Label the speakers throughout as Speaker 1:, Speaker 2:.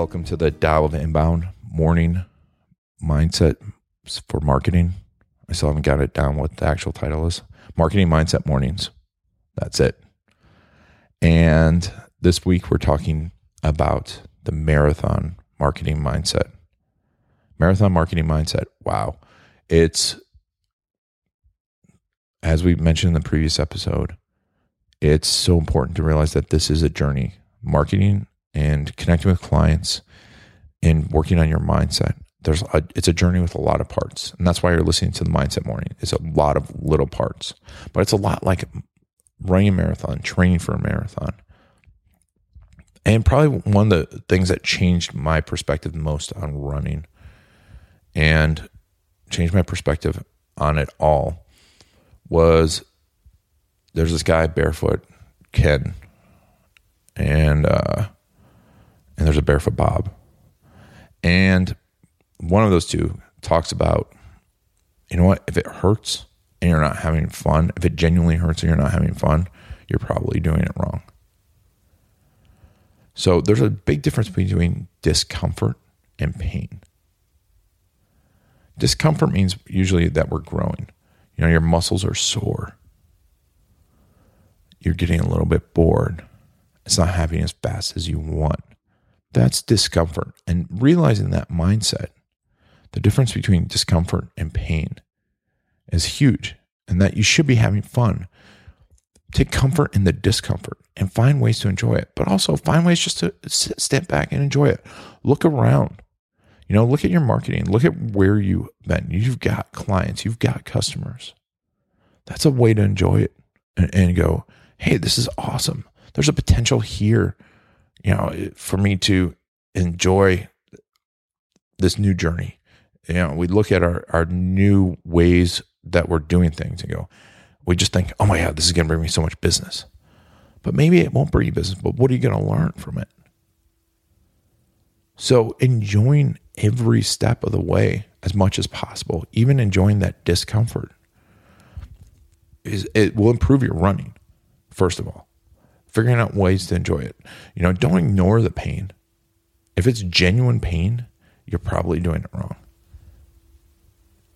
Speaker 1: Welcome to the Tao of Inbound morning mindset for marketing. I still haven't got it down what the actual title is. Marketing Mindset Mornings. That's it. And this week we're talking about the marathon marketing mindset. Marathon marketing mindset. Wow. It's, as we mentioned in the previous episode, it's so important to realize that this is a journey. Marketing and connecting with clients and working on your mindset. There's a, it's a journey with a lot of parts and that's why you're listening to the mindset morning. It's a lot of little parts but it's a lot like running a marathon training for a marathon. And probably one of the things that changed my perspective most on running and changed my perspective on it all was there's this guy barefoot ken and uh and there's a barefoot Bob. And one of those two talks about, you know what, if it hurts and you're not having fun, if it genuinely hurts and you're not having fun, you're probably doing it wrong. So there's a big difference between discomfort and pain. Discomfort means usually that we're growing. You know, your muscles are sore. You're getting a little bit bored. It's not happening as fast as you want. That's discomfort. And realizing that mindset, the difference between discomfort and pain is huge, and that you should be having fun. Take comfort in the discomfort and find ways to enjoy it, but also find ways just to sit, step back and enjoy it. Look around. You know, look at your marketing. Look at where you've been. You've got clients, you've got customers. That's a way to enjoy it and, and go, hey, this is awesome. There's a potential here you know, for me to enjoy this new journey. You know, we look at our, our new ways that we're doing things and go, we just think, oh my God, this is going to bring me so much business. But maybe it won't bring you business, but what are you going to learn from it? So enjoying every step of the way as much as possible, even enjoying that discomfort, is it will improve your running, first of all figuring out ways to enjoy it. You know, don't ignore the pain. If it's genuine pain, you're probably doing it wrong.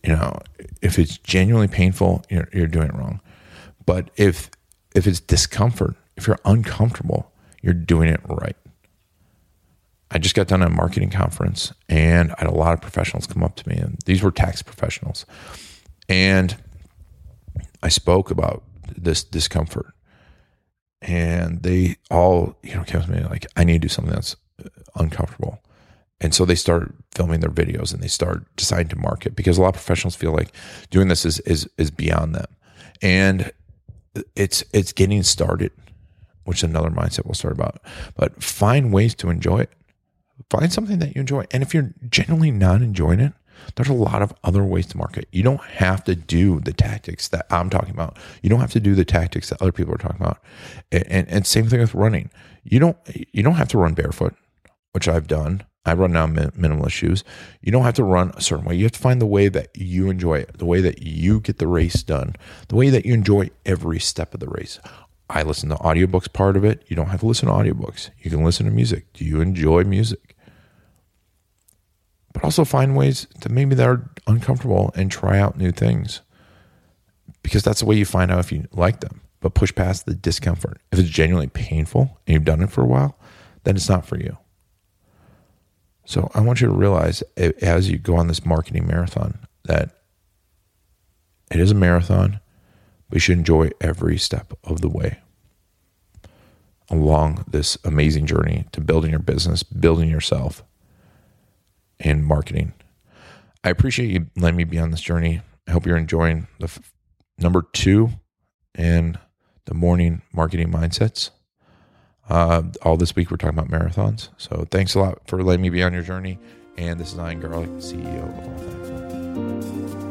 Speaker 1: You know, if it's genuinely painful, you're, you're doing it wrong. But if if it's discomfort, if you're uncomfortable, you're doing it right. I just got done at a marketing conference and I had a lot of professionals come up to me, and these were tax professionals. And I spoke about this discomfort and they all you know came to me like i need to do something that's uh, uncomfortable. And so they start filming their videos and they start deciding to market because a lot of professionals feel like doing this is is is beyond them. And it's it's getting started which is another mindset we'll start about. But find ways to enjoy it. Find something that you enjoy. And if you're genuinely not enjoying it there's a lot of other ways to market. You don't have to do the tactics that I'm talking about. You don't have to do the tactics that other people are talking about. And, and, and same thing with running. You don't you don't have to run barefoot, which I've done. I run now minimalist shoes. You don't have to run a certain way. You have to find the way that you enjoy it, the way that you get the race done, the way that you enjoy every step of the race. I listen to audiobooks part of it. You don't have to listen to audiobooks. You can listen to music. Do you enjoy music? Also find ways that maybe that are uncomfortable and try out new things because that's the way you find out if you like them. But push past the discomfort. If it's genuinely painful and you've done it for a while, then it's not for you. So I want you to realize as you go on this marketing marathon that it is a marathon, but you should enjoy every step of the way along this amazing journey to building your business, building yourself, and marketing. I appreciate you letting me be on this journey. I hope you're enjoying the f- number two and the morning marketing mindsets. Uh, all this week we're talking about marathons. So thanks a lot for letting me be on your journey. And this is Ian Garlic, CEO of All.